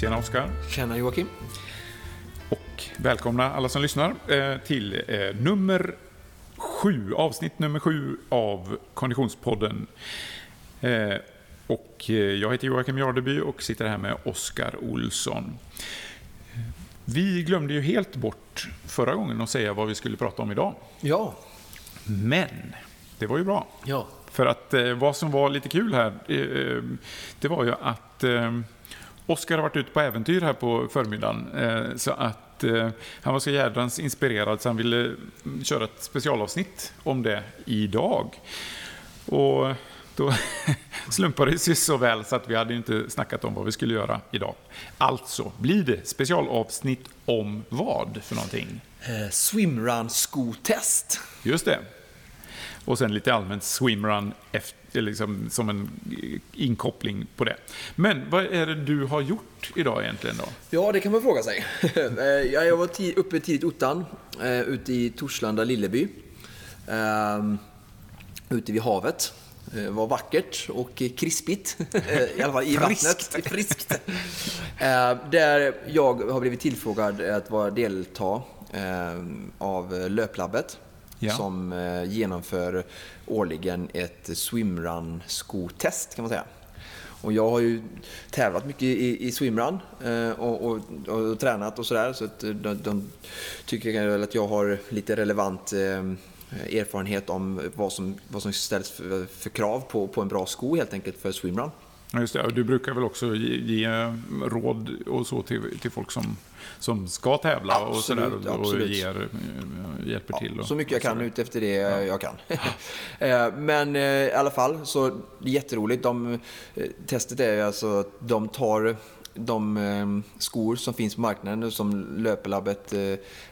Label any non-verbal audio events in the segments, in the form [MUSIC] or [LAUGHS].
Tjena Oskar. Tjena Joakim. Och välkomna alla som lyssnar eh, till eh, nummer sju, avsnitt nummer sju av Konditionspodden. Eh, och jag heter Joakim Jardeby och sitter här med Oskar Olsson. Vi glömde ju helt bort förra gången att säga vad vi skulle prata om idag. Ja. Men det var ju bra. Ja. För att vad som var lite kul här, det var ju att Oskar har varit ute på äventyr här på förmiddagen. Eh, så att eh, han var så jädrans inspirerad så han ville mm, köra ett specialavsnitt om det idag. Och då [LAUGHS] slumpade det sig så väl så att vi hade inte snackat om vad vi skulle göra idag. Alltså blir det specialavsnitt om vad för någonting? Eh, swimrun skotest. Just det. Och sen lite allmänt swimrun efter, liksom, som en inkoppling på det. Men vad är det du har gjort idag egentligen då? Ja, det kan man fråga sig. [LAUGHS] Eh, jag var uppe tidigt ottan, eh, ute i Torslanda, Lilleby. Ute vid havet. Det var vackert och krispigt, [LAUGHS] i alla fall i vattnet. Friskt. [LAUGHS] Där jag har blivit tillfrågad att vara delta av Löplabbet ja. som eh, genomför årligen ett swimrun-skotest kan man säga. Och jag har ju tävlat mycket i, i swimrun och, och, och, och, tränat och sådär. Så att eh, de, de tycker väl att jag har lite relevant erfarenhet om vad som, vad som ställs för, för, krav på, på en bra sko helt enkelt för swimrun. Just det. Du brukar väl också ge, ge råd och så till, till folk som som ska tävla absolut, och sådär och, och ger, eh, hjälper ja, till. Och, så mycket jag kan ut efter det ja. jag kan. [LAUGHS] Eh, men eh, i alla fall, så det är jätteroligt. De, testet är alltså att de tar de skor som finns på marknaden som Löpelabbet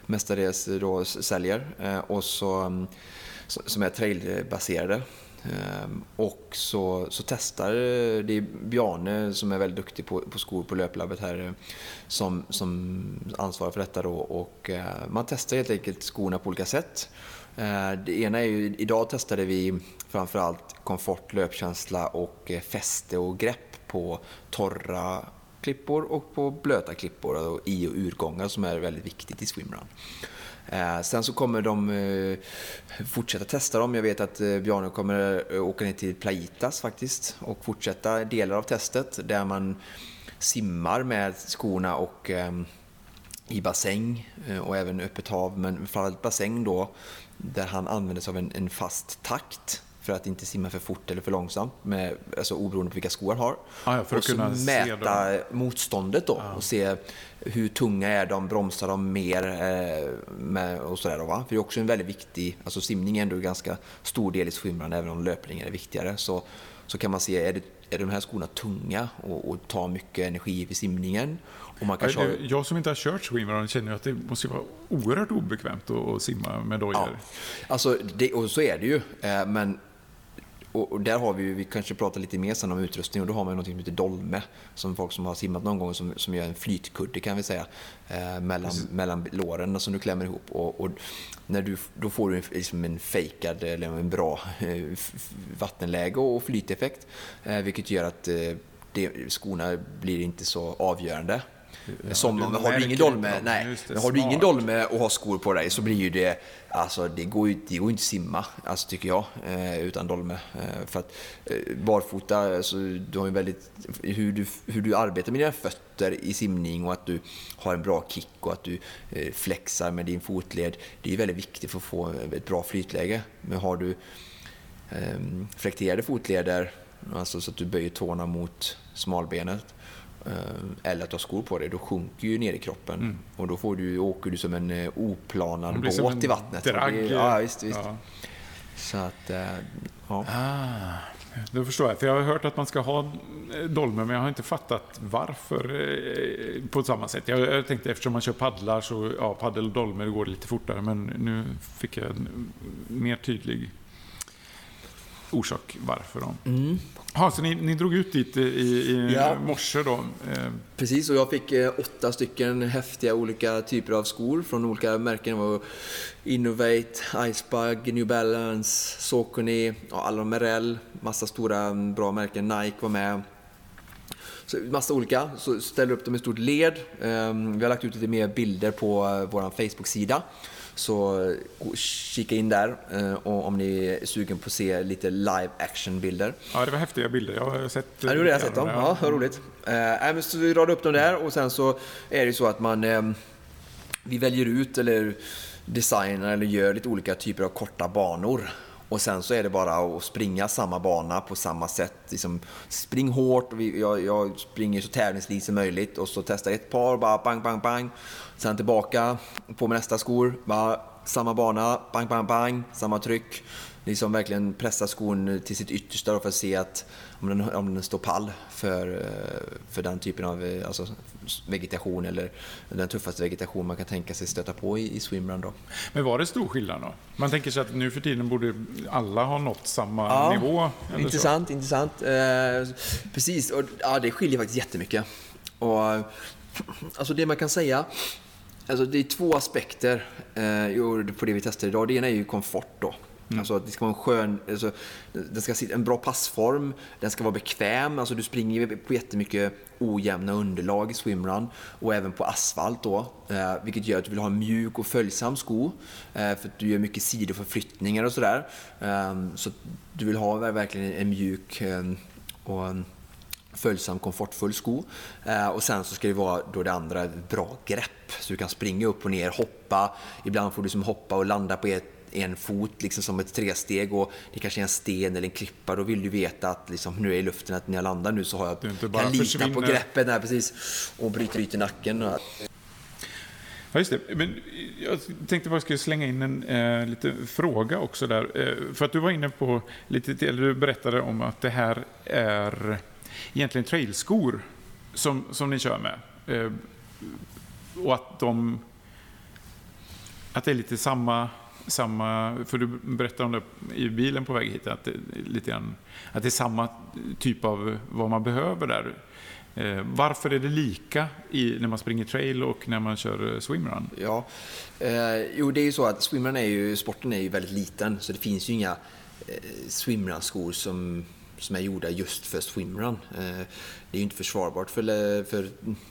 mestadels då säljer och så, mm, som är trailbaserade Ehm, och så, så testar, det är Bjarne som är väldigt duktig på, på skor på löplabbet här som, som ansvarar för detta då och eh, man testar helt enkelt skorna på olika sätt. Eh, det ena är ju, idag testade vi framförallt komfort, löpkänsla och eh, fäste och grepp på torra klippor och på blöta klippor, alltså i och urgångar som är väldigt viktigt i swimrun. Eh, sen så kommer de eh, fortsätta testa dem. Jag vet att eh, Bjarne kommer åka ner till Plaitas faktiskt och fortsätta delar av testet där man simmar med skorna och i bassäng och även öppet hav, men framförallt bassäng då, där han använder sig av en, en fast takt för att inte simma för fort eller för långsamt, med, alltså oberoende på vilka skor han har. Ah, ja, för och så mäta motståndet då ah. och se hur tunga är de, bromsar de mer eh, med, och sådär. Va? För det är också en väldigt viktig, alltså simning är ändå en ganska stor del i swimrun, även om löpning är viktigare. Så, så kan man se, är, det, är de här skorna tunga och, och tar mycket energi vid simningen? Och man kanske har... Jag som inte har kört swimrun känner att det måste vara oerhört obekvämt att simma med dojor. Ja, alltså det, och så är det ju. Eh, men och, och, där har vi ju, vi kanske pratar lite mer sen om utrustning och då har man något som heter dolme. Som folk som har simmat någon gång som, som gör en flytkudde kan vi säga. Eh, mellan, mellan låren som du klämmer ihop. Och, och, när du, då får du liksom en fejkad eller en bra eh, vattenläge och flyteffekt. Eh, vilket gör att eh, det, skorna blir inte så avgörande. Ja, som, du har du ingen dolme, nej, det, har du ingen dolme och har skor på dig så blir ju det, alltså det går ju det går inte att simma, alltså tycker jag, eh, utan dolme. Eh, för att eh, barfota, alltså, du har ju väldigt, hur du, hur du arbetar med dina fötter i simning och att du har en bra kick och att du flexar med din fotled, det är ju väldigt viktigt för att få ett bra flytläge. Men har du eh, flekterade fotleder, alltså så att du böjer tårna mot smalbenet, eller att du har skor på dig, då sjunker ju ner i kroppen. Mm. Och då får du, åker du som en eh, oplanad båt i vattnet. Drag. Det, ja, visst, visst. Ja. Så att, eh, ja. Ah, då förstår jag. För jag har hört att man ska ha dolme, men jag har inte fattat varför på samma sätt. Jag, jag tänkte eftersom man kör paddlar så, ja, paddel och dolme går lite fortare. Men nu fick jag en mer tydlig orsak varför. Då. Mm. Ha, så ni, ni drog ut dit i, i ja. morse då? Eh. Precis, och jag fick eh, åtta stycken häftiga olika typer av skor från olika märken. Det var Innovate, Icebug, New Balance, Saucony, ja, alla Merrell, massa stora bra märken. Nike var med. Så massa olika, så ställer upp dem i stort led. Ehm, vi har lagt ut lite mer bilder på eh, vår Facebook-sida. Så eh, kika in där eh, och om ni är sugen på att se lite live action-bilder. Ja, det var häftiga bilder. Jag har sett Ja, det det jag har sett dem. Ja, vad roligt. Eh, så vi radar upp dem där och sen så är det så att man eh, vi väljer ut eller designar eller gör lite olika typer av korta banor. Och sen så är det bara att springa samma bana på samma sätt. Liksom, spring hårt, jag, jag springer så tävlingslikt som möjligt och så testar ett par, bara bang, bang, bang. Sen tillbaka, på med nästa skor, bara samma bana, bang, bang, bang, samma tryck liksom verkligen pressa skon till sitt yttersta för att se att om den, om den står pall för, eh, för den typen av eh, alltså, vegetation eller den tuffaste vegetation man kan tänka sig stöta på i, i swimrun. Då. Men var det stor skillnad då? Man tänker sig att nu för tiden borde alla ha nått samma ja, nivå? intressant, så. intressant. Eh, precis, och, ja, det skiljer faktiskt jättemycket. Och, alltså det man kan säga Alltså det är två aspekter eh, på det vi testar idag. Det ena är ju komfort. Då. Mm. Alltså det ska vara en skön, alltså, den ska sitta en bra passform, den ska vara bekväm. Alltså du springer på jättemycket ojämna underlag i swimrun och även på asfalt då. Eh, vilket gör att du vill ha en mjuk och följsam sko. Eh, för att du gör mycket sidoförflyttningar och sådär. Eh, så du vill ha verkligen en mjuk eh, och en följsam, komfortfull sko. Eh, och sen så ska det vara då det andra, bra grepp. Så du kan springa upp och ner, hoppa. Ibland får du som hoppa och landa på ett en fot liksom som ett tresteg och det kanske är en sten eller en klippa, då vill du veta att liksom, nu är jag i luften, att när jag landar nu så har jag, kan lita försvinner. på greppet här, precis, och bryter ut i nacken. Ja, just det. Men jag tänkte bara skulle slänga in en eh, liten fråga också där. Eh, för att du var inne på, lite, eller du berättade om att det här är egentligen trailskor som, som ni kör med. Eh, och att de att det är lite samma samma, för du berättade om det i bilen på väg hit, att det, lite grann, att det är samma typ av vad man behöver där. Eh, varför är det lika i, när man springer trail och när man kör eh, swimrun? Ja, eh, jo det är ju så att swimrun är ju, sporten är ju väldigt liten så det finns ju inga eh, swimrun-skor som som är gjorda just för swimrun. Eh, det är ju inte försvarbart för, eh, för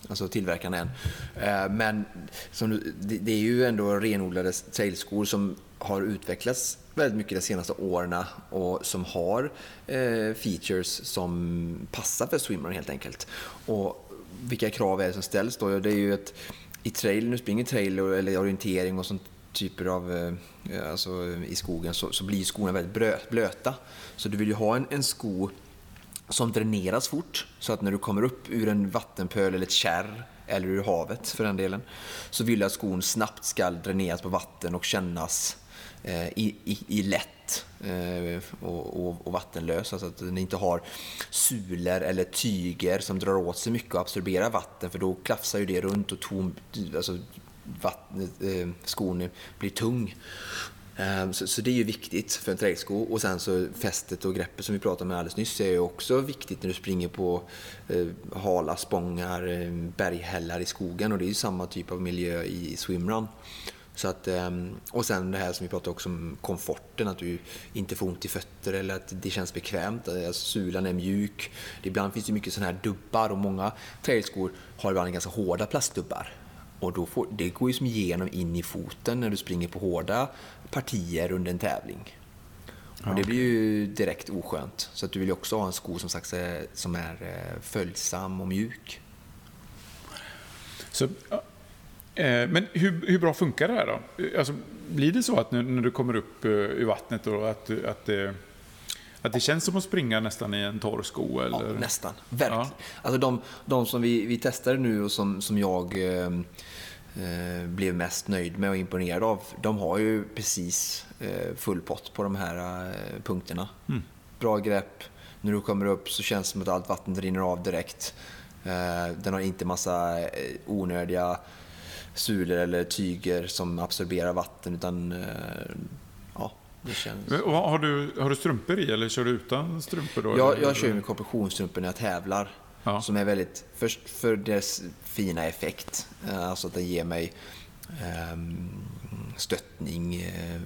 alltså tillverkarna än. Eh, men som, det är ju ändå renodlade trailskor som har utvecklats väldigt mycket de senaste åren och som har eh, features som passar för swimrun helt enkelt. Och vilka krav är det som ställs då? Det är ju att i trail, nu springer trail eller orientering och sånt typer av, eh, eh, alltså i skogen så, så blir skorna väldigt blöta. Så du vill ju ha en, en sko som dräneras fort så att när du kommer upp ur en vattenpöl eller ett kärr eller ur havet för den delen så vill jag att skon snabbt ska dräneras på vatten och kännas eh, i, i, i, lätt eh, och, och, och, vattenlös. Alltså att den inte har sulor eller tyger som drar åt sig mycket och absorberar vatten för då klafsar ju det runt och tom, alltså, vatten, eh, skon blir tung. Ehm, så, så, det är ju viktigt för en trailsko. Och sen så fästet och greppet som vi pratade om alldeles nyss är ju också viktigt när du springer på eh, hala spångar, ehm, berghällar i skogen. Och det är ju samma typ av miljö i swimrun. Så att, ehm, och sen det här som vi pratade också om komforten, att du inte får ont i fötter eller att det känns bekvämt. Alltså, sulan är mjuk. Ibland finns det mycket sådana här dubbar och många trailskor har ibland ganska hårda plastdubbar. Och då får, det går ju som igenom in i foten när du springer på hårda partier under en tävling. Och det blir ju direkt oskönt. Så att du vill ju också ha en sko som, sagt, som är eh, följsam och mjuk. Så, eh, men hur, hur, bra funkar det här då? Alltså, blir det så att när, när du kommer upp ur vattnet då, att, att, att det känns som att springa nästan i en torr sko? Eller? Ja, nästan. Verkligen. Ja. Alltså de, de som vi, vi testade nu och som, som jag uh, Eh, blev mest nöjd med och imponerad av. De har ju precis eh, full pott på de här eh, punkterna. Mm. Bra grepp. När du kommer upp så känns det som att allt vatten rinner av direkt. Den har inte massa onödiga sulor eller tyger som absorberar vatten utan ja, det känns... Har du, har du strumpor i eller kör du utan strumpor? Då, jag, jag kör med kompressionsstrumpor när jag tävlar. Ja. Som är väldigt, först för dess fina effekt, eh, alltså att den ger mig um, stöttning. Uh,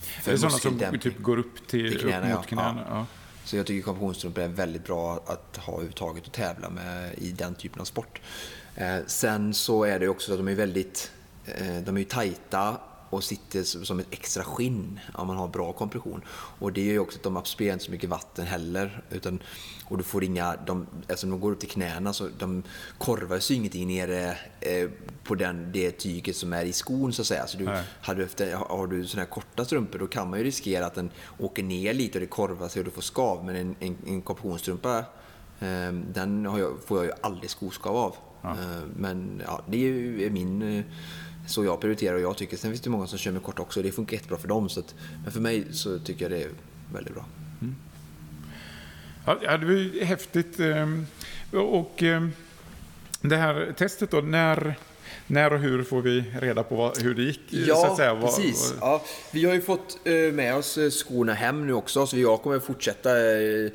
för är det sådana som typ går upp till, till knäna, upp mot knäna? Ja. Så jag tycker kompressionsstrumpor är väldigt bra att ha överhuvudtaget och tävla med i den typen av sport. Eh, sen så är det också så att de är väldigt eh, de är ju tajta och sitter som ett extra skinn om man har bra kompression. Och det gör ju också att de absorberar inte så mycket vatten heller. Utan, och du får inga, de, eftersom de går upp till knäna så de korvar sig ingenting nere eh, på den, det tyget som är i skon så att säga. Så du, har, du efter, har du sådana här korta strumpor då kan man ju riskera att den åker ner lite och det korvar sig och du får skav. Men en, en, en kompressionsstrumpa eh, den jag, får jag ju aldrig skoskav av. Ja. Eh, men ja, det är ju min eh, så jag prioriterar och jag tycker. Sen finns det många som kör med kort också och det funkar jättebra för dem. Så att, men för mig så tycker jag det är väldigt bra. Mm. Ja, det var ju häftigt. Ehm, och ehm, det här testet då, när när och hur får vi reda på vad, hur det gick? Ja, säga. precis. Ja, vi har ju fått eh, med oss eh, skorna hem nu också, så jag kommer fortsätta. Eh,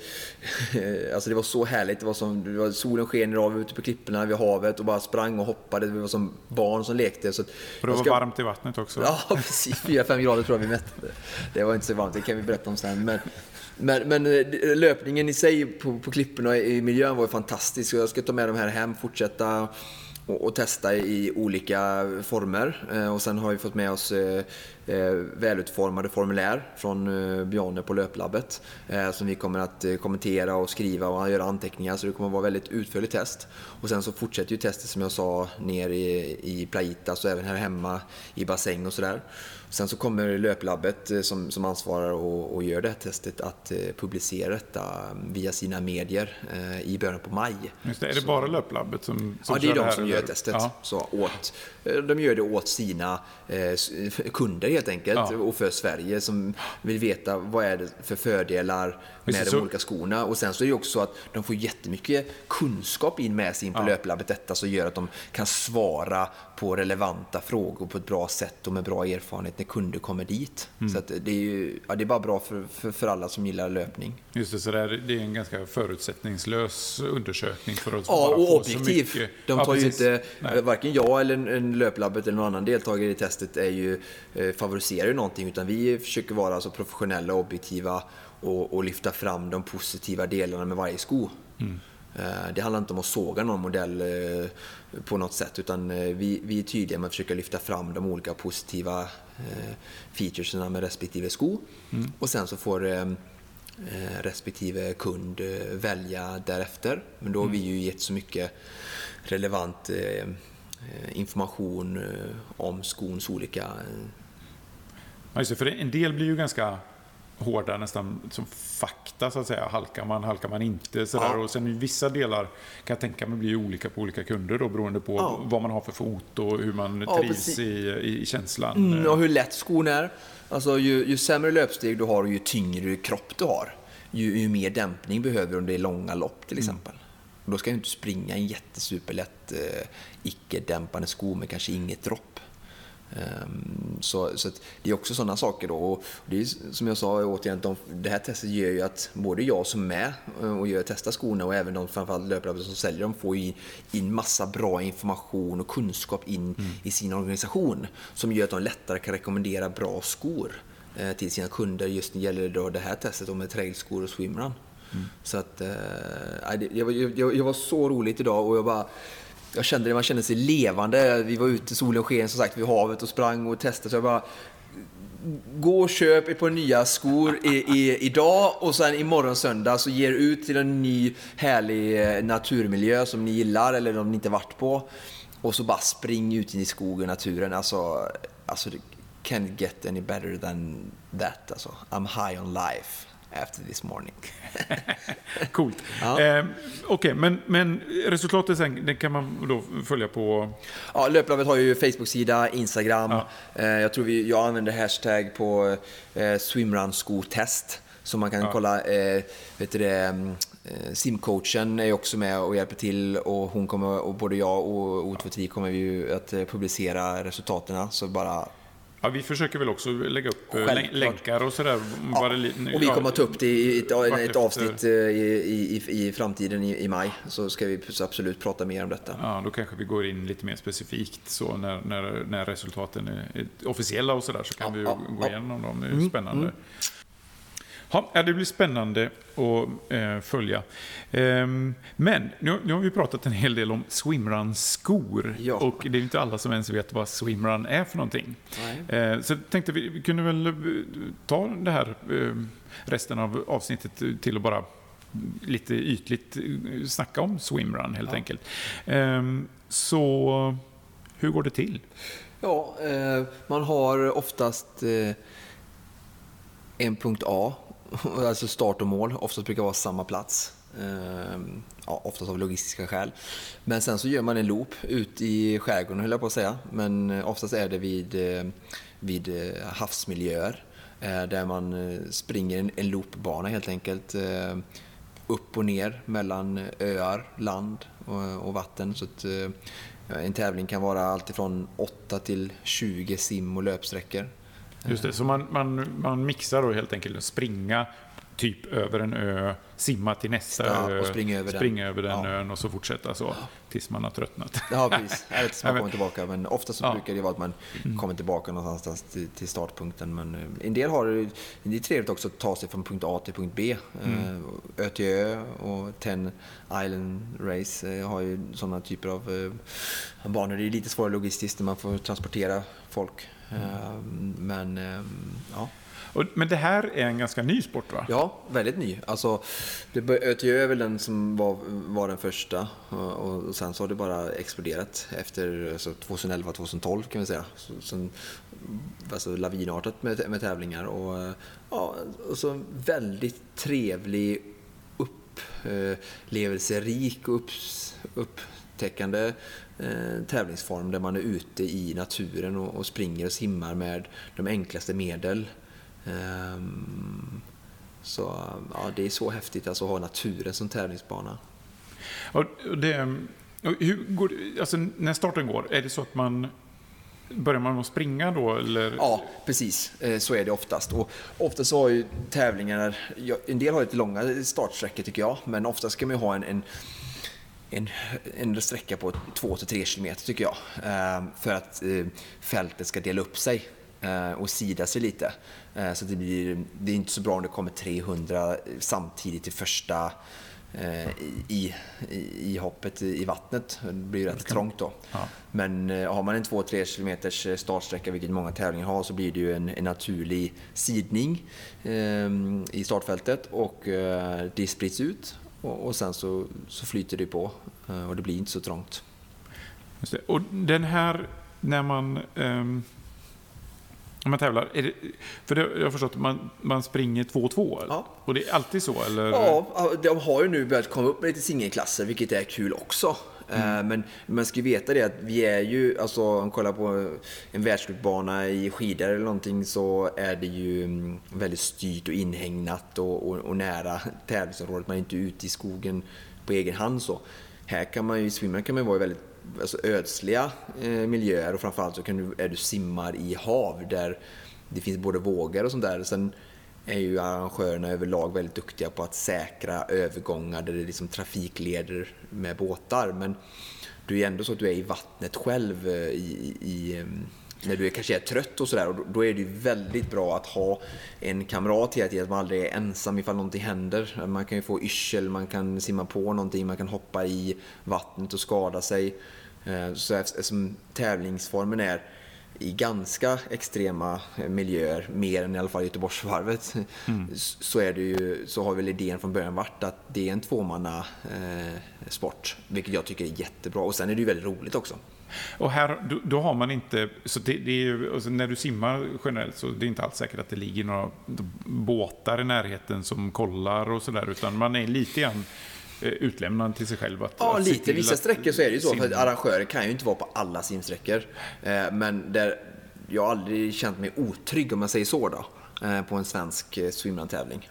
[LAUGHS] alltså det var så härligt. Det var som, det var, solen sken av ute på klipporna vid havet och bara sprang och hoppade. Det var som barn som lekte. Så och det var ska... varmt i vattnet också? Ja, [LAUGHS] precis. 4-5 grader tror jag vi mätte. Det var inte så varmt, det kan vi berätta om sen. Men, men, men löpningen i sig på, på klipporna i miljön var ju fantastisk. jag ska ta med de här hem, fortsätta och, och, testa i olika former. Eh, och sen har vi fått med oss eh, eh, välutformade formulär från eh, Bjarne på Löplabbet eh, som vi kommer att eh, kommentera och skriva och göra anteckningar. Så det kommer att vara väldigt utförligt test. Och sen så fortsätter ju testet som jag sa ner i, i Plaitas och även här hemma i bassäng och sådär. Sen så kommer löplabbet eh, som, som ansvarar och, och gör det här testet att eh, publicera detta via sina medier eh, i början på maj. Just det. Är det så, bara löplabbet som, som Ja, det är de som eller? gör testet. Ja. Så åt, de gör det åt sina eh, kunder helt enkelt ja. och för Sverige som vill veta vad är det för fördelar med de olika skorna. Och sen så är det också så att de får jättemycket kunskap in med sig in på ja. löplabbet detta som gör att de kan svara på relevanta frågor på ett bra sätt och med bra erfarenhet när kunder kommer dit. Mm. Så det, är ju, ja, det är bara bra för, för, för, alla som gillar löpning. Just det, så det är, det är en ganska förutsättningslös undersökning för att Ja, och objektiv. De tar ja, ju inte, Nej. varken jag eller en, en löplabbet eller någon annan deltagare i testet är ju, eh, favoriserar ju någonting utan vi försöker vara alltså professionella och objektiva och, och lyfta fram de positiva delarna med varje sko. Mm. Eh, det handlar inte om att såga någon modell eh, på något sätt utan eh, vi, vi är tydliga med att försöka lyfta fram de olika positiva featuresen med respektive sko. Mm. Och sen så får respektive kund välja därefter. Men då har vi ju gett så mycket relevant information om skons olika... Ja, just det, för en del blir ju ganska hårda nästan som fakta så att säga. Halkar man, halkar man inte sådär. Ja. Och sen i vissa delar kan jag tänka mig blir olika på olika kunder då beroende på ja. vad man har för fot och hur man ja, trivs i, i känslan. Mm, och hur lätt skon är. Alltså ju, ju sämre löpsteg du har och ju tyngre kropp du har, ju, ju mer dämpning behöver du under långa lopp till mm. exempel. Mm. Och då ska du inte springa en jättesuperlätt eh, icke-dämpande sko med kanske inget dropp. Ehm, så, så det är också sådana saker då. Och det är som jag sa återigen, de, det här testet gör ju att både jag som är med eh, och gör, testar skorna och även de framförallt löpare som säljer dem får in, in massa bra information och kunskap in mm. i sin organisation som gör att de lättare kan rekommendera bra skor eh, till sina kunder. Just när det gäller då det här testet med trailskor och swimrun. Mm. Så att, eh, det, jag, jag, jag var så roligt idag och jag bara jag kände det, man kände sig levande. Vi var ute, solen sken som sagt vid havet och sprang och testade. Så jag bara, gå och köp ett par nya skor i, i, idag och sen imorgon söndag så ger ut till en ny härlig eh, naturmiljö som ni gillar eller om ni inte varit på. Och så bara spring ut in i skogen, och naturen. Alltså, alltså can't get any better than that. Alltså. I'm high on life after this morning. [LAUGHS] Coolt. [LAUGHS] Ja. Eh, Okej, okay, men, men resultatet sen, det kan man då följa på? Ja, Löplabbet har ju Facebook-sida, Instagram. Ja. Eh, jag tror vi, jag använder hashtag på eh, swimrun-skotest. Så man kan ja. kolla, eh, vet du det, mm, eh, simcoachen är också med och hjälper till och hon kommer, och både jag och O23 kommer ju att eh, publicera resultaten. Så bara Ja, vi försöker väl också lägga upp eh, Självklart. länkar och sådär. Ja, och vi kommer att ta upp det i ett, ett avsnitt eh, i, i, i framtiden i, i, maj. Så ska vi absolut prata mer om detta. Ja, då kanske vi går in lite mer specifikt så när, när, när resultaten är officiella och sådär så kan ja, vi ja, gå igenom dem. Det är mm, spännande. Mm. Ja, det blir spännande att eh, följa. Ehm, men nu, nu, har vi pratat en hel del om swimrun-skor. Ja. Och det är inte alla som ens vet vad swimrun är för någonting. Eh, så tänkte vi, vi kunde väl eh, ta det här eh, resten av avsnittet till att bara lite ytligt eh, snacka om swimrun helt ja. enkelt. Ehm, så hur går det till? Ja, eh, man har oftast en punkt A [LAUGHS] alltså start och mål. Oftast brukar det vara samma plats. Ehm, ja, oftast av logistiska skäl. Men sen så gör man en loop ut i skärgården höll jag på att säga. Men eh, oftast är det vid, eh, vid eh, havsmiljöer. Där man springer en loopbana helt enkelt. Upp och ner mellan öar, land och vatten. Så att, en tävling kan vara alltifrån 8 till 20 sim och löpsträckor. Just det, så man, man, man mixar då helt enkelt springa typ över en ö, simma till nästa ja, ö, springa över springa den, över den ja. ön och så fortsätta så tills man har tröttnat. Ja, precis. Eller tills man [LAUGHS] kommer tillbaka. Men ofta så ja. brukar det vara att man mm. kommer tillbaka någonstans till, till startpunkten. Men eh, en del har det är trevligt också att ta sig från punkt A till punkt B. Mm. Eh, ö till ö och Ten Island Race eh, har ju sådana typer av banor. Det är lite svårare logistiskt när man får transportera folk. Mm. Men ja. Men det här är en ganska ny sport va? Ja, väldigt ny. Alltså, ÖTÖ är väl den som var, var den första och sen så har det bara exploderat efter alltså 2011-2012 kan vi säga. Så, sen, alltså lavinartat med, med tävlingar och, ja, och så väldigt trevlig upplevelserik och upp, upptäckande eh, tävlingsform där man är ute i naturen och, och springer och simmar med de enklaste medel. Um, så ja, det är så häftigt alltså, att ha naturen som tävlingsbana. Och det, och hur går, alltså, när starten går, är det så att man Börjar man att springa då? Eller? Ja, precis. Eh, så är det oftast. Och oftast har ju tävlingar, en del har lite långa startsträckor tycker jag, men oftast ska man ju ha en, en en, en sträcka på 2-3 km tycker jag. Eh, för att eh, fältet ska dela upp sig och sida sig lite. Eh, så det, blir, det är inte så bra om det kommer 300 samtidigt i första eh, i, i, i hoppet i vattnet. Det blir rätt trångt då. Ja. Men eh, har man en 2-3 km startsträcka, vilket många tävlingar har, så blir det ju en, en naturlig sidning eh, i startfältet och eh, det sprids ut och, och sen så, så flyter det på och det blir inte så trångt. Och den här, när man um om man tävlar? Det, för det, jag har förstått att man, man springer 2-2? Ja. Och det är alltid så? Eller? Ja, de har ju nu börjat komma upp med lite singelklasser, vilket är kul också. Mm. Eh, men man ska veta det att vi är ju, alltså om man kollar på en världscupbana i skidor eller någonting så är det ju mm, väldigt styrt och inhägnat och, och, och nära tävlingsområdet. Man är inte ute i skogen på egen hand så. Här kan man ju, i swimrun kan man vara väldigt alltså ödsliga eh, miljöer och framförallt så kan du, är du simmar i hav där det finns både vågor och sånt där. Sen är ju arrangörerna överlag väldigt duktiga på att säkra övergångar där det är liksom trafikleder med båtar. Men du är ändå så att du är i vattnet själv eh, i, i, ehm, när du är, kanske är trött och sådär. Då är det ju väldigt bra att ha en kamrat hela tiden, att man aldrig är ensam ifall någonting händer. Man kan ju få yrsel, man kan simma på någonting, man kan hoppa i vattnet och skada sig. Eh, så eftersom tävlingsformen är i ganska extrema miljöer, mer än i alla fall Göteborgsvarvet, mm. så, är det ju, så har väl idén från början varit att det är en tvåmanna eh, sport, vilket jag tycker är jättebra. Och sen är det ju väldigt roligt också. Och här, då, då har man inte, så det, det är ju, alltså när du simmar generellt så det är inte alls säkert att det ligger några båtar i närheten som kollar och sådär, utan man är lite grann Eh, utlämnad till sig själv. Att, ja, att lite. Vissa sträckor så är det ju så. Sim... För arrangörer kan ju inte vara på alla simsträckor. Eh, men där jag har aldrig känt mig otrygg, om man säger så, då, eh, på en svensk swimrun-tävling.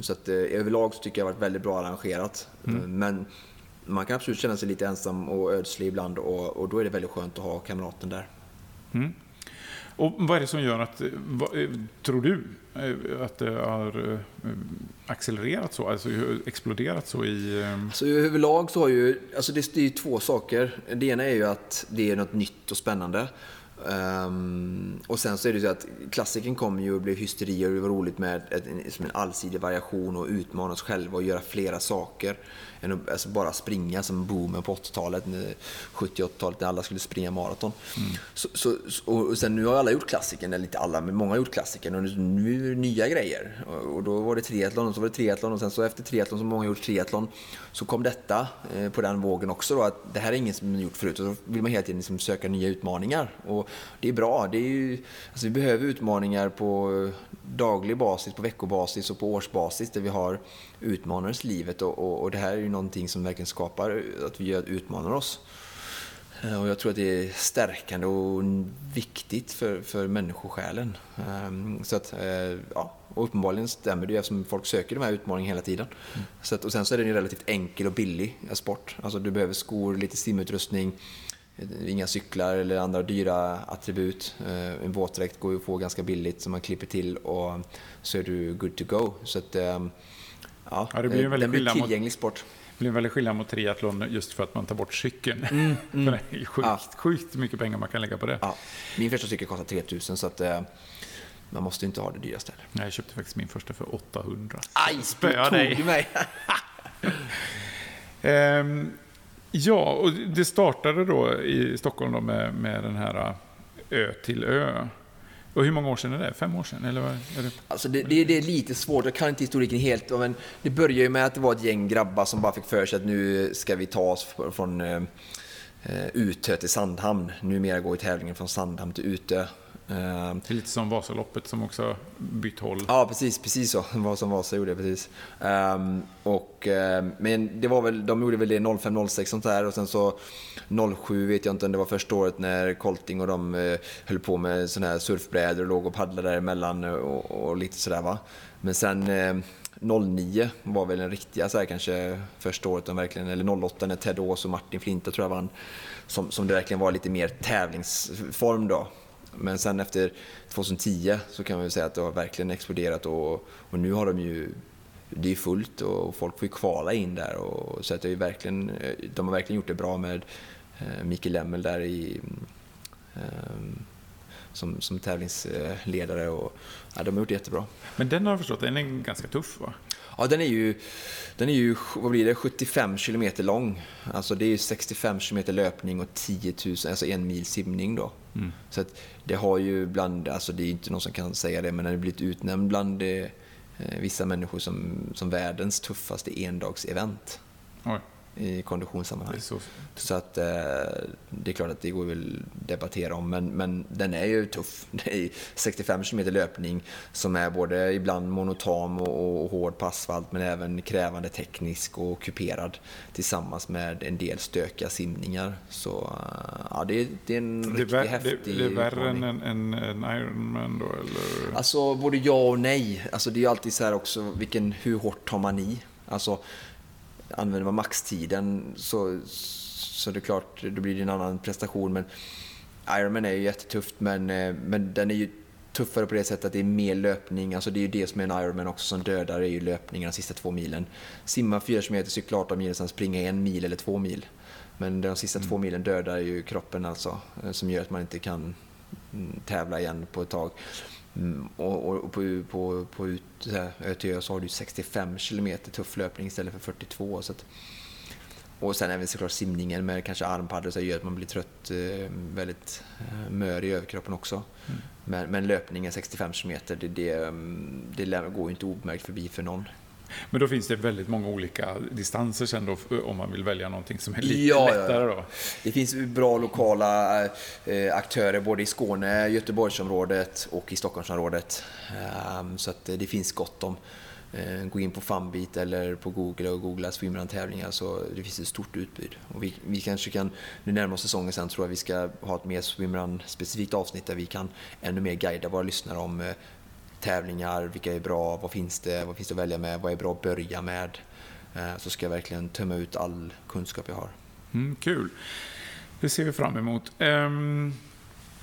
Så att överlag så tycker jag det har varit väldigt bra arrangerat. Mm. Men man kan absolut känna sig lite ensam och ödslig ibland och, och då är det väldigt skönt att ha kamraten där. Mm. Och vad är det som gör att, eh, vad, eh, tror du, eh, att det har accelererat så, alltså exploderat så i... Alltså, överlag så har ju, alltså det är ju två saker. Det ena är ju att det är något nytt och spännande. Um, och sen så är det så att klassiken kommer ju och blev hysteri och det var roligt med ett, en, en allsidig variation och utmana oss själva och göra flera saker. Än att alltså bara springa som boomen på 80-talet, 70-80-talet när alla skulle springa maraton. Mm. Så, så, och sen nu har alla gjort klassiken, eller inte alla, men många har gjort klassiken och nu är det nya grejer. Och, och då var det triathlon och så var det triathlon och sen så efter triathlon som många gjort triathlon så kom detta eh, på den vågen också då att det här är ingen som har gjort förut och då vill man hela tiden liksom söka nya utmaningar. Och det är bra. Det är ju, alltså vi behöver utmaningar på daglig basis, på veckobasis och på årsbasis där vi har utmanar livet och, och, och, det här är ju någonting som verkligen skapar att vi utmanar oss. Eh, och jag tror att det är stärkande och viktigt för, för människosjälen. Ehm, så att, eh, ja, och uppenbarligen stämmer det ju eftersom folk söker de här utmaningarna hela tiden. Mm. Så att, och sen så är den ju relativt enkel och billig sport. Alltså du behöver skor, lite simutrustning, inga cyklar eller andra dyra attribut. Eh, en våtdräkt går ju att få ganska billigt som man klipper till och så är du good to go. Så att, ehm, ja, ja det blir en väldigt den blir tillgänglig mot, sport. Det blir en väldigt skillnad mot triathlon just för att man tar bort cykeln. Mm, mm. [LAUGHS] det är sjukt, ja. sjukt mycket pengar man kan lägga på det. Ja. Min första cykel kostar 3000 så att eh, man måste inte ha det dyraste. Nej, jag köpte faktiskt min första för 800. Aj, spöa dig! du mig? um, [LAUGHS] [LAUGHS] ja, och det startade då i Stockholm då med, med den här eh, Ö till Ö. Och hur många år sedan är det? Fem år sedan? Eller är det... Alltså det, det, det, är lite svårt, jag kan inte historiken helt. Men det började ju med att det var ett gäng grabbar som bara fick för sig att nu ska vi ta oss från eh, Utö till Sandhamn. Numera går tävlingen från Sandhamn till Utö. Ehm, det är lite som Vasaloppet som också bytt håll. Ja, precis, precis så. [LAUGHS] Vad som Vasa gjorde, precis. Um, och, uh, men det var väl, de gjorde väl det 05-06 sånt där och sen så 07 vet jag inte om det var första året när Colting och de uh, höll på med såna här surfbrädor och låg och paddlade däremellan och, och lite sådär va. Men sen uh, 09 var väl den riktiga så här, kanske första året de verkligen, eller 08 när Ted Ås och Martin Flinta tror jag vann. Som, som det verkligen var lite mer tävlingsform då. Men sen efter 2010 så kan man väl säga att det har verkligen exploderat och, och nu har de ju det är fullt och folk får ju kvala in där. Och, så att det är verkligen, eh, de har verkligen gjort det bra med eh, Mikael Lemmel där i, eh, som, som tävlingsledare. Och, ja, de har gjort det jättebra. Men den har jag förstått, den är ganska tuff va? Ja, den är ju, den är ju vad blir det, 75 km lång. Alltså det är 65 km löpning och 10 000, alltså en mil simning då. Mm. Så att det har ju bland, alltså det är inte någon som kan säga det, men den har blivit utnämnd bland eh, vissa människor som, som världens tuffaste endagsevent. Oj i konditionssammanhang. Så. så. att eh, det är klart att det går väl debattera om, men, men den är ju tuff. [LAUGHS] Det är 65 km löpning som är både ibland monotam och, och hård på asfalt, men även krävande teknisk och kuperad tillsammans med en del stökiga simningar. Så eh, ja, det, det är en det riktigt häftig det, det är värre än en, en, en Ironman då, eller? Alltså både ja och nej. Alltså det är alltid så här också, vilken, hur hårt tar man i? Alltså, använder man maxtiden så, så det är klart, då blir det en annan prestation. Men Ironman är ju jättetufft, men, eh, men den är ju tuffare på det sättet att det är mer löpning. Alltså det är ju det som är en Ironman också som dödar, är ju löpningen de sista två milen. Simma 4 km, cykla 18 mil, sen springa en mil eller två mil. Men de sista mm. två milen dödar ju kroppen alltså, eh, som gör att man inte kan mm, tävla igen på ett tag. Mm, och, och, på, på, på ut, ÖTÖ så har du 65 km tuff löpning istället för 42. Så att, och sen även såklart simningen med kanske armpaddor så gör att man blir trött, eh, väldigt eh, mör i överkroppen också. Mm. Men, men löpningen 65 km, det, det, mm, det går ju inte obemärkt förbi för någon. Men då finns det väldigt många olika distanser sen då, om man vill välja någonting som är lite ja, lättare då? Det finns bra lokala eh, aktörer både i Skåne, Göteborgsområdet och i Stockholmsområdet. Um, så att det finns gott om. Uh, gå in på Funbeat eller på Google och googla swimrun-tävlingar så det finns ett stort utbud. Och vi, vi kanske kan, nu närmar oss säsongen sen tror jag vi ska ha ett mer swimrun-specifikt avsnitt där vi kan ännu mer guida våra lyssnare om tävlingar, vilka är bra, vad finns det, vad finns det att välja med, vad är bra att börja med. Eh, så ska jag verkligen tömma ut all kunskap jag har. Mm, kul. Det ser vi fram emot. Um,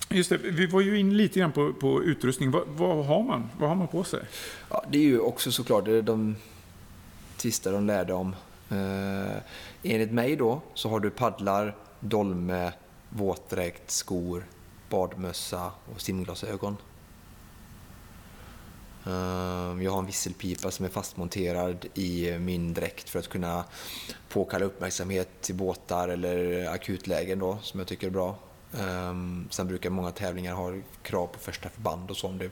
just det, vi var ju in lite grann på, på utrustning. Vad, vad, har man? vad har man på sig? Ja, det är ju också såklart det de tvistar de lärde om. Uh, enligt mig då så har du paddlar, dolme, våtdräkt, skor, badmössa och simglasögon. Ehm, jag har en visselpipa som är fastmonterad i min dräkt för att kunna påkalla uppmärksamhet till båtar eller akutlägen då, som jag tycker är bra. Ehm, sen brukar många tävlingar ha krav på första förband och så om det är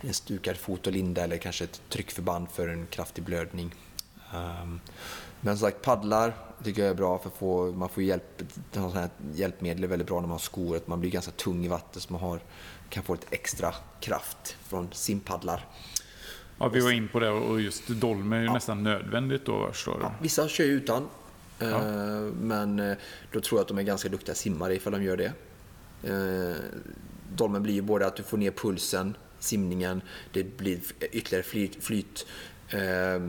en stukad fot och linda eller kanske ett tryckförband för en kraftig blödning. Ehm, men som sagt, paddlar tycker jag är bra för få, man får hjälp. Här hjälpmedel är väldigt bra när man har skor, att man blir ganska tung i vattnet så man har, kan få lite extra kraft från simpaddlar. Ja, vi var in på det och just dolme är ju ja. nästan nödvändigt då förstår ja, Vissa kör ju utan. Ja. Eh, men eh, då tror jag att de är ganska duktiga simmare ifall de gör det. Eh, dolmen blir ju både att du får ner pulsen, simningen, det blir ytterligare flyt, flyt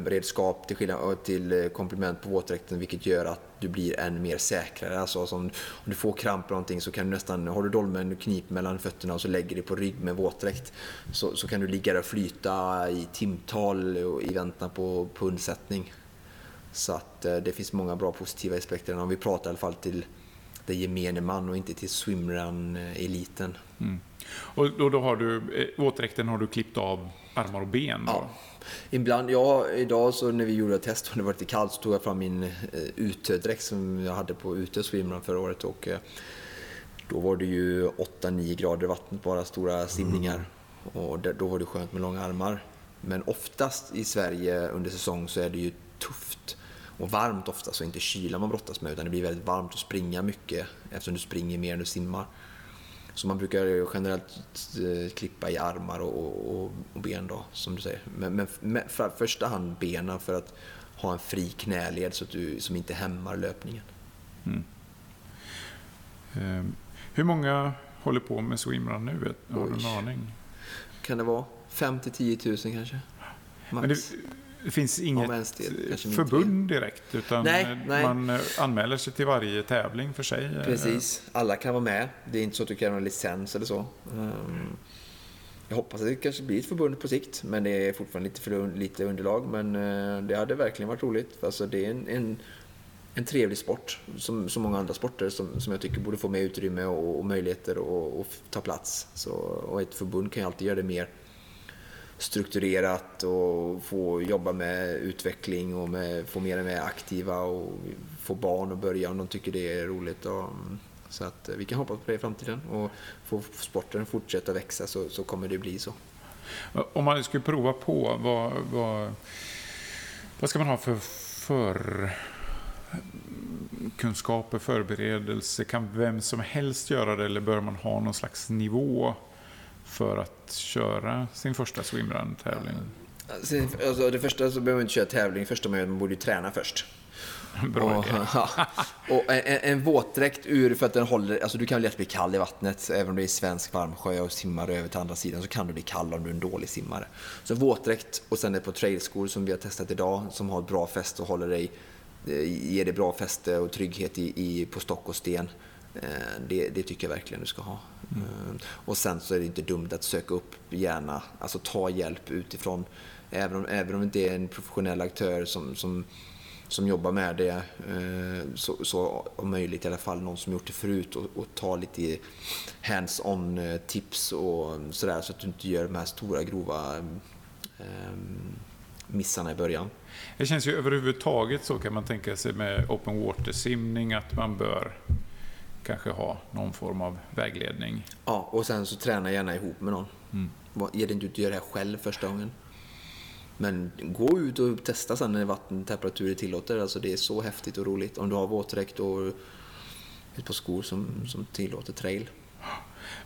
redskap till, skillnad, till eh, komplement på våtdräkten vilket gör att du blir än mer säkrare. Alltså, som, om du får kramp eller någonting så kan du nästan, har du dolmen knip mellan fötterna och så lägger dig på rygg med våtdräkt så, så kan du ligga där och flyta i timtal i väntan på, på undsättning. Så att eh, det finns många bra positiva aspekter om vi pratar i alla fall till den gemene man och inte till swimrun-eliten. Mm. Och då, då har du, eh, våtdräkten har du klippt av armar och ben? Då? Ja. Ibland, ja, idag så när vi gjorde ett test och det var lite kallt så tog jag fram min eh, utedräkt som jag hade på ute swimrun förra året och eh, då var det ju 8-9 grader i vattnet, bara stora simningar. Mm. Och då var det skönt med långa armar. Men oftast i Sverige under säsong så är det ju tufft och varmt ofta, så inte kyla man brottas med utan det blir väldigt varmt att springa mycket eftersom du springer mer än du simmar. Så man brukar generellt eh, klippa i armar och, och, och ben då, som du säger. Men, men med, för första hand benen för att ha en fri knäled så att du, som inte hämmar löpningen. Mm. Um, hur många håller på med swimrun nu? Har du en aning? Kan det vara 5 10 000 kanske? Max. Det, det finns inget förbund direkt, utan nej, nej. man eh, anmäler sig till varje tävling för sig. Eh. Precis, alla kan vara med. Det är inte så att du kan ha en licens eller så. Ehm, jag hoppas att det kanske blir ett förbund på sikt, men det är fortfarande lite för lite underlag. Men eh, det hade verkligen varit roligt. Alltså, det är en, en, en trevlig sport, som så många andra sporter, som, som jag tycker borde få mer utrymme och, och möjligheter att ta plats. Så, och ett förbund kan ju alltid göra det mer strukturerat och få jobba med utveckling och med, få mer och mer aktiva och få barn att börja om de tycker det är roligt. Och, mm. så att eh, vi kan hoppas på det i framtiden och få sporten fortsätta växa så, så kommer det bli så. Om man skulle prova på, vad, vad, vad ska man ha för, för kunskaper, förberedelse? Kan vem som helst göra det eller bör man ha någon slags nivå för att köra sin första swimrun-tävling? Alltså, det första så behöver man inte köra tävling, första man gör, man borde ju träna först. [LAUGHS] Bra och, ja, och en, en våtdräkt ur för att den håller, alltså du kan lätt bli kall i vattnet även om du är svensk varmsjö och simmar över till andra sidan så kan du bli kall om du är en dålig simmare. Så våtdräkt och sen ett par trailskor som vi har testat idag som har ett bra fäste och håller dig, eh, ger dig bra fäste och trygghet i, i, på stock och sten. Eh, det, det, tycker jag verkligen du ska ha. Mm. Och sen så är det inte dumt att söka upp gärna, alltså ta hjälp utifrån. Även om, även om det inte är en professionell aktör som, som, som jobbar med det, eh, så, så om möjligt i alla fall någon som gjort det förut och, och ta lite hands-on eh, tips och sådär så att du inte gör de här stora grova eh, missarna i början. Det känns ju överhuvudtaget så kan man tänka sig med open water-simning att man bör kanske ha någon form av vägledning. Ja, och sen så träna gärna ihop med någon. Mm. Ge dig inte ut att göra det här själv första gången. Men gå ut och testa sen när vattentemperaturer tillåter. Alltså det är så häftigt och roligt. Om du har våtdräkt och ett par skor som, som tillåter trail.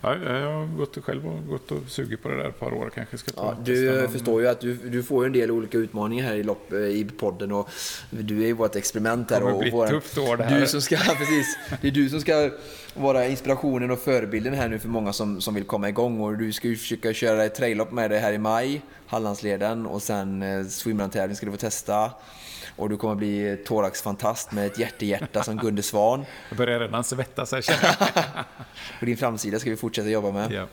Ja, jag har gått själv och gått och sugit på det där ett par år. Kanske ska ta ja, du förstår ju att du, du får en del olika utmaningar här i, lopp, eh, i podden och du är ju vårt experiment här. Det kommer bli ett tufft år det här. Du som ska, [LAUGHS] precis, det är du som ska vara inspirationen och förebilden här nu för många som, som vill komma igång och du ska ju försöka köra ett traillopp med dig här i maj, Hallandsleden och sen eh, swimrun-tävling ska du få testa. Och du kommer bli thoraxfantast med ett hjärtehjärta som Gunde Svan. Jag börjar redan svettas här På [LAUGHS] din framsida ska vi fortsätta jobba med. Ja.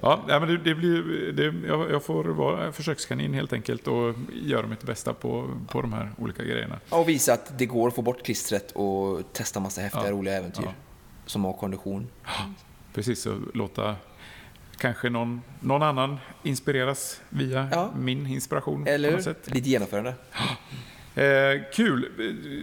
Ja, men det, det blir, det, jag, jag, får vara försökskanin helt enkelt och göra mitt bästa på, på de här olika grejerna. och visa att det går att få bort klistret och testa massa häftiga, ja. roliga äventyr. Ja. Som har kondition. Precis, och låta kanske någon, någon annan inspireras via Ja. min inspiration. på Eller något sätt. ditt genomförande. Eh, kul!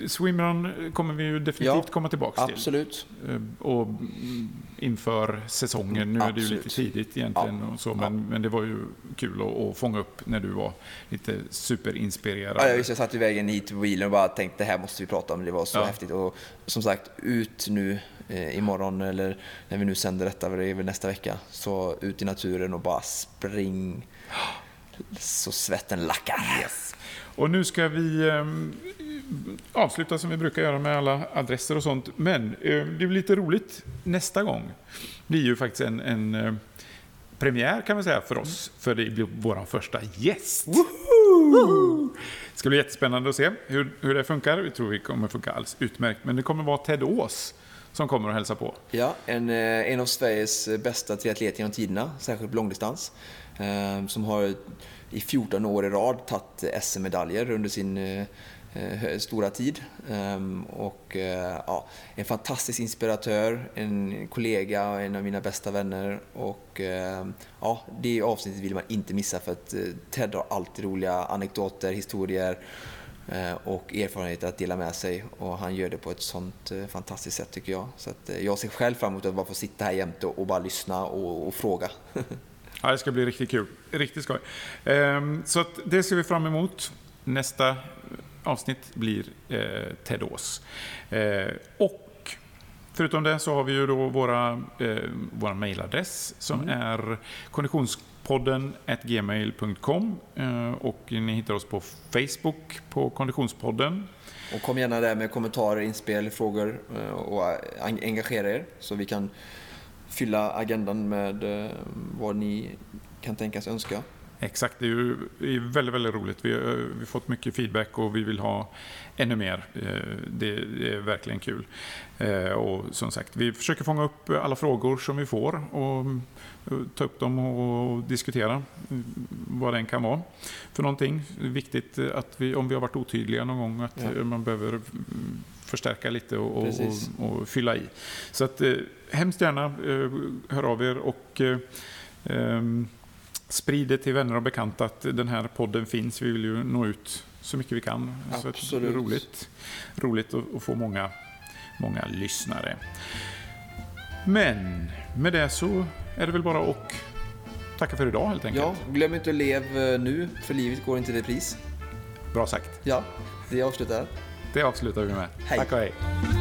Swimrun kommer vi ju definitivt Ja, komma tillbaka till. Absolut. Eh, Och mm, inför säsongen, nu är det ju lite Absolut. tidigt egentligen, Ja. och så, men, men det var ju kul att, att fånga upp när du var lite superinspirerad. Ja, jag, jag satt i vägen hit till bilen och bara tänkte det här måste vi prata om. Det var så Ja. häftigt. Och som sagt, ut nu eh, imorgon eller när vi nu sänder detta, det är väl nästa vecka. Så ut i naturen och bara spring så svetten lackar. Och nu ska vi eh, avsluta som vi brukar göra med alla adresser och sånt. Men eh, det blir lite roligt nästa gång. Det är ju faktiskt en, en eh, premiär kan man säga för oss. För det blir vår första gäst. Det ska bli jättespännande att se hur, hur det funkar. Vi tror vi kommer funka alldeles utmärkt. Men det kommer vara Ted Ås som kommer och hälsa på. Ja, en, eh, en av Sveriges eh, bästa triatleter genom tiderna, särskilt på långdistans. Eh, som har i 14 år i rad tagit SM-medaljer under sin stora tid. Och ja, en fantastisk inspiratör, en kollega och en av mina bästa vänner. Och ja, det avsnittet vill man inte missa för att Ted har alltid roliga anekdoter, historier och erfarenheter att dela med sig. Och han gör det på ett sånt eh, fantastiskt sätt tycker jag. Så eh, jag ser själv fram emot att bara få sitta här jämte och, bara lyssna och, och fråga. [LAUGHS] Ja, det ska bli riktigt kul. Riktigt skoj. Ehm, så det ser vi fram emot. Nästa avsnitt blir eh, Ted Ås. Eh, och förutom det så har vi ju då våra, eh, våra mejladress som är konditionspodden gmail.com eh, och ni hittar oss på Facebook på Konditionspodden. Och kom gärna där med kommentarer, inspel, frågor eh, och eh, engagera er så vi kan fylla agendan med vad ni kan tänkas önska. Exakt, det är ju det är väldigt, väldigt roligt. Vi har, vi har fått mycket feedback och vi vill ha ännu mer. Eh, Det, det är verkligen kul. Eh, Och som sagt, vi försöker fånga upp alla frågor som vi får och eh, ta upp dem och diskutera vad den kan vara för någonting. Det är viktigt att vi, om vi har varit otydliga någon gång, att Ja. eh, man behöver mm, förstärka lite och, och, och, fylla i. Så att eh, hemskt gärna eh, hör av er och eh, ehm, Sprid det till vänner och bekanta att den här podden finns. Vi vill ju nå ut så mycket vi kan. Så att det är Absolut. roligt, roligt att, få många, många lyssnare. Men med det så är det väl bara att tacka för idag helt enkelt. Ja, glöm inte att leva nu, för livet går inte i repris. Bra sagt. Ja, det avslutar. Det avslutar vi med. Hej. Tack och hej.